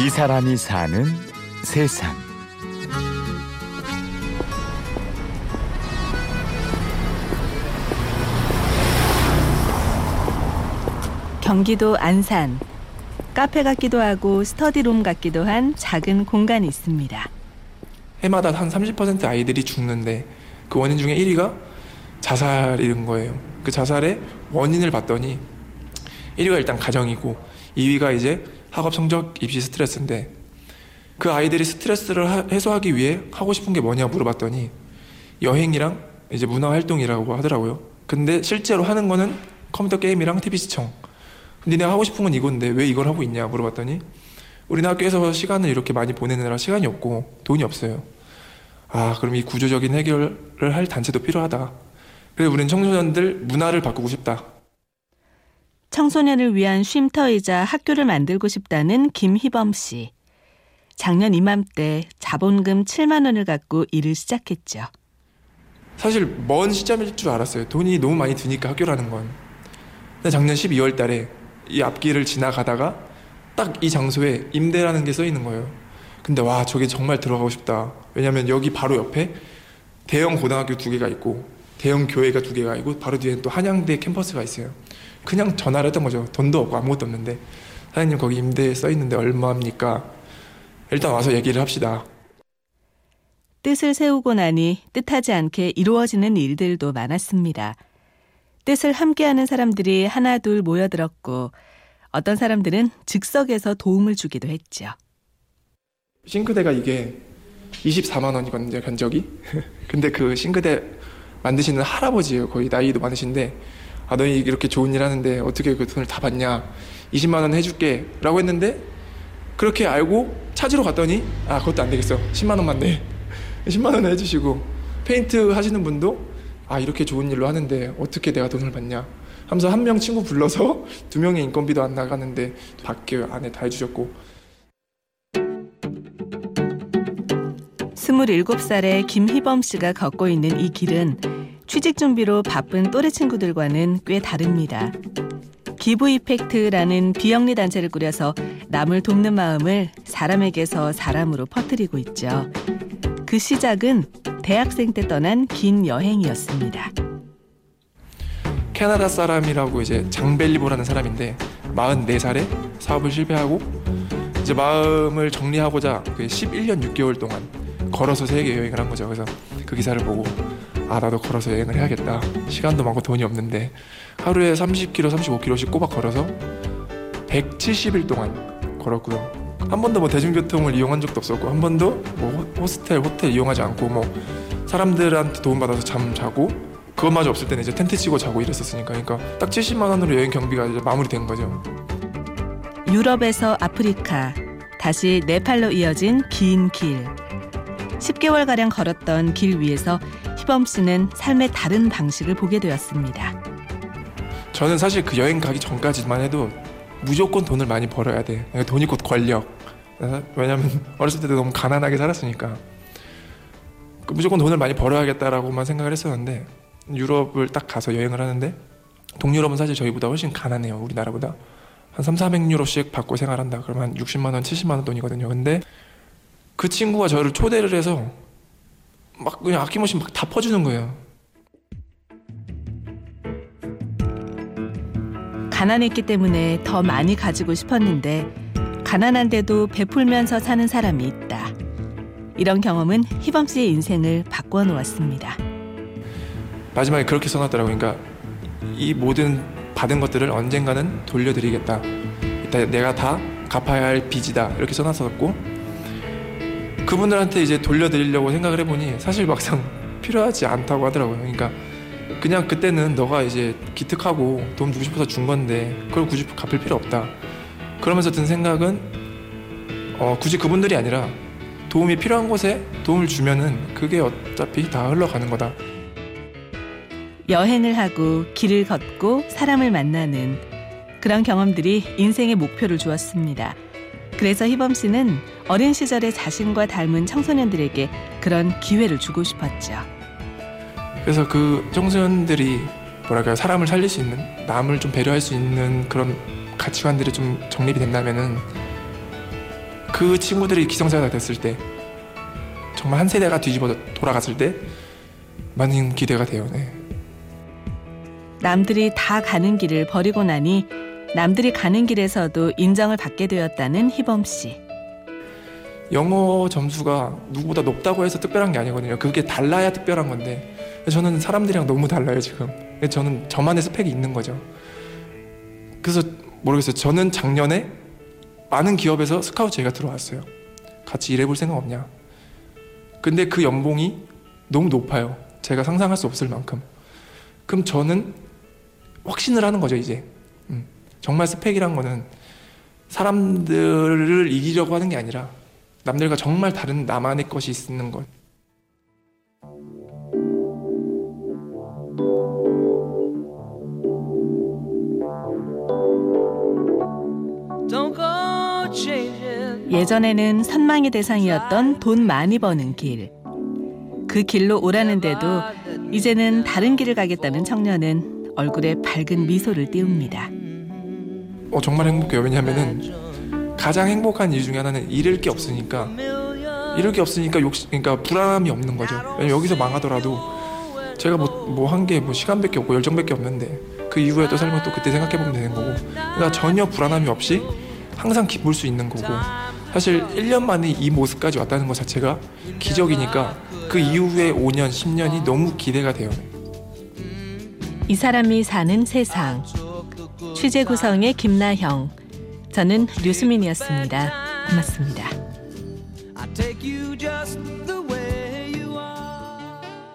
이 사람이 사는 세상. 경기도 안산. 카페 같기도 하고 스터디룸 같기도 한 작은 공간이 있습니다. 해마다 한 30% 아이들이 죽는데 그 원인 중에 1위가 자살인 거예요. 그 자살의 원인을 봤더니 1위가 일단 가정이고 2위가 이제 학업 성적 입시 스트레스인데 그 아이들이 스트레스를 하- 해소하기 위해 하고 싶은 게 뭐냐 물어봤더니 여행이랑 이제 문화 활동이라고 하더라고요. 근데 실제로 하는 거는 컴퓨터 게임이랑 TV 시청. 근데 내가 하고 싶은 건 이건데 왜 이걸 하고 있냐 물어봤더니 우리는 학교에서 시간을 이렇게 많이 보내느라 시간이 없고 돈이 없어요. 아, 그럼 이 구조적인 해결을 할 단체도 필요하다. 그래서 우리는 청소년들 문화를 바꾸고 싶다. 청소년을 위한 쉼터이자 학교를 만들고 싶다는 김희범 씨. 작년 이맘때 자본금 7만 원을 갖고 일을 시작했죠. 사실 먼 시점일 줄 알았어요. 돈이 너무 많이 드니까 학교라는 건. 근데 작년 12월 달에 이 앞길을 지나가다가 딱 이 장소에 임대라는 게 써 있는 거예요. 근데 와, 저게 정말 들어가고 싶다. 왜냐면 여기 바로 옆에 대형 고등학교 두 개가 있고 대형 교회가 두 개가 있고 바로 뒤에 또 한양대 캠퍼스가 있어요. 그냥 전화를 했던 거죠. 돈도 없고 아무것도 없는데 사장님 거기 임대 써 있는데 얼마입니까? 일단 와서 얘기를 합시다. 뜻을 세우고 나니 뜻하지 않게 이루어지는 일들도 많았습니다. 뜻을 함께하는 사람들이 하나둘 모여들었고 어떤 사람들은 즉석에서 도움을 주기도 했죠. 싱크대가 이게 24만 원이거든요 견적이 근데 그 싱크대 만드시는 할아버지예요. 거의 나이도 많으신데 아 너희 이렇게 좋은 일 하는데 어떻게 그 돈을 다 받냐? 20만 원 해줄게. 라고 했는데 그렇게 알고 찾으러 갔더니 아 그것도 안 되겠어. 10만 원만 내. 10만 원 해주시고 페인트 하시는 분도 아 이렇게 좋은 일로 하는데 어떻게 내가 돈을 받냐? 하면서 한 명 친구 불러서 두 명의 인건비도 안 나가는데 밖에 안에 다 해주셨고. 27살의 김희범 씨가 걷고 있는 이 길은 취직 준비로 바쁜 또래 친구들과는 꽤 다릅니다. 기부 이펙트라는 비영리 단체를 꾸려서 남을 돕는 마음을 사람에게서 사람으로 퍼뜨리고 있죠. 그 시작은 대학생 때 떠난 긴 여행이었습니다. 캐나다 사람이라고 이제 장벨리보라는 사람인데 44살에 사업을 실패하고 이제 마음을 정리하고자 그 11년 6개월 동안 걸어서 세계 여행을 한 거죠. 그래서 그 기사를 보고 아 나도 걸어서 여행을 해야겠다. 시간도 많고 돈이 없는데 하루에 30km, 35km씩 꼬박 걸어서 170일 동안 걸었고요. 한 번도 뭐 대중교통을 이용한 적도 없었고 한 번도 뭐 호- 호스텔, 호텔 이용하지 않고 뭐 사람들한테 도움받아서 잠 자고 그것마저 없을 때는 이제 텐트 치고 자고 이랬었으니까 그러니까 딱 70만 원으로 여행 경비가 이제 마무리된 거죠. 유럽에서 아프리카, 다시 네팔로 이어진 긴 길. 10개월가량 걸었던 길 위에서 희범 씨는 삶의 다른 방식을 보게 되었습니다. 저는 사실 그 여행 가기 전까지만 해도 무조건 돈을 많이 벌어야 돼. 그러니까 돈이 곧 권력. 왜냐면 어렸을 때도 너무 가난하게 살았으니까 그 무조건 돈을 많이 벌어야겠다라고만 생각을 했었는데 유럽을 딱 가서 여행을 하는데 동유럽은 사실 저희보다 훨씬 가난해요. 우리나라보다 한 3, 400유로씩 받고 생활한다. 그러면 한 60만 원, 70만 원 돈이거든요. 근데 그 친구가 저를 초대를 해서 막 그냥 아낌없이 막 다 퍼주는 거예요. 가난했기 때문에 더 많이 가지고 싶었는데 가난한데도 베풀면서 사는 사람이 있다. 이런 경험은 희범 씨의 인생을 바꿔 놓았습니다. 마지막에 그렇게 써놨더라고요. 그러니까 이 모든 받은 것들을 언젠가는 돌려드리겠다. 내가 다 갚아야 할 빚이다. 이렇게 써놨었고 그분들한테 이제 돌려드리려고 생각을 해보니 사실 막상 필요하지 않다고 하더라고요. 그러니까 그냥 그때는 너가 이제 기특하고 도움 주고 싶어서 준 건데 그걸 굳이 갚을 필요 없다. 그러면서 든 생각은 어, 굳이 그분들이 아니라 도움이 필요한 곳에 도움을 주면은 그게 어차피 다 흘러가는 거다. 여행을 하고 길을 걷고 사람을 만나는 그런 경험들이 인생의 목표를 주었습니다. 그래서 희범 씨는 어린 시절에 자신과 닮은 청소년들에게 그런 기회를 주고 싶었죠. 그래서 그 청소년들이 뭐랄까요 사람을 살릴 수 있는 남을 좀 배려할 수 있는 그런 가치관들이 좀 정립이 된다면은 그 친구들이 기성세대가 됐을 때 정말 한 세대가 뒤집어 돌아갔을 때 많은 기대가 돼요. 네. 남들이 다 가는 길을 버리고 나니 남들이 가는 길에서도 인정을 받게 되었다는 희범 씨. 영어 점수가 누구보다 높다고 해서 특별한 게 아니거든요. 그게 달라야 특별한 건데 저는 사람들이랑 너무 달라요 지금. 저는 저만의 스펙이 있는 거죠. 그래서 모르겠어요. 저는 작년에 많은 기업에서 스카우트 제가 들어왔어요. 같이 일해볼 생각 없냐. 근데 그 연봉이 너무 높아요. 제가 상상할 수 없을 만큼. 그럼 저는 확신을 하는 거죠 이제. 음. 정말 스펙이란 거는 사람들을 이기려고 하는 게 아니라 남들과 정말 다른 나만의 것이 있는 것. 예전에는 선망의 대상이었던 돈 많이 버는 길. 그 길로 오라는데도 이제는 다른 길을 가겠다는 청년은 얼굴에 밝은 미소를 띄웁니다. 어, 정말 행복해요. 왜냐하면은 가장 행복한 이유 중에 하나는 잃을 게 없으니까 잃을 게 없으니까 욕 그러니까 불안함이 없는 거죠. 왜냐면 여기서 망하더라도 제가 뭐 뭐 한 게 뭐 시간밖에 없고 열정밖에 없는데 그 이후에 또 살면 또 그때 생각해 보면 되는 거고 그러니까 전혀 불안함이 없이 항상 기쁠 수 있는 거고 사실 1년 만에 이 모습까지 왔다는 것 자체가 기적이니까 그 이후에 5년, 10년이 너무 기대가 돼요. 이 사람이 사는 세상. 취재 구성의 김나형. 저는 류수민이었습니다. 고맙습니다.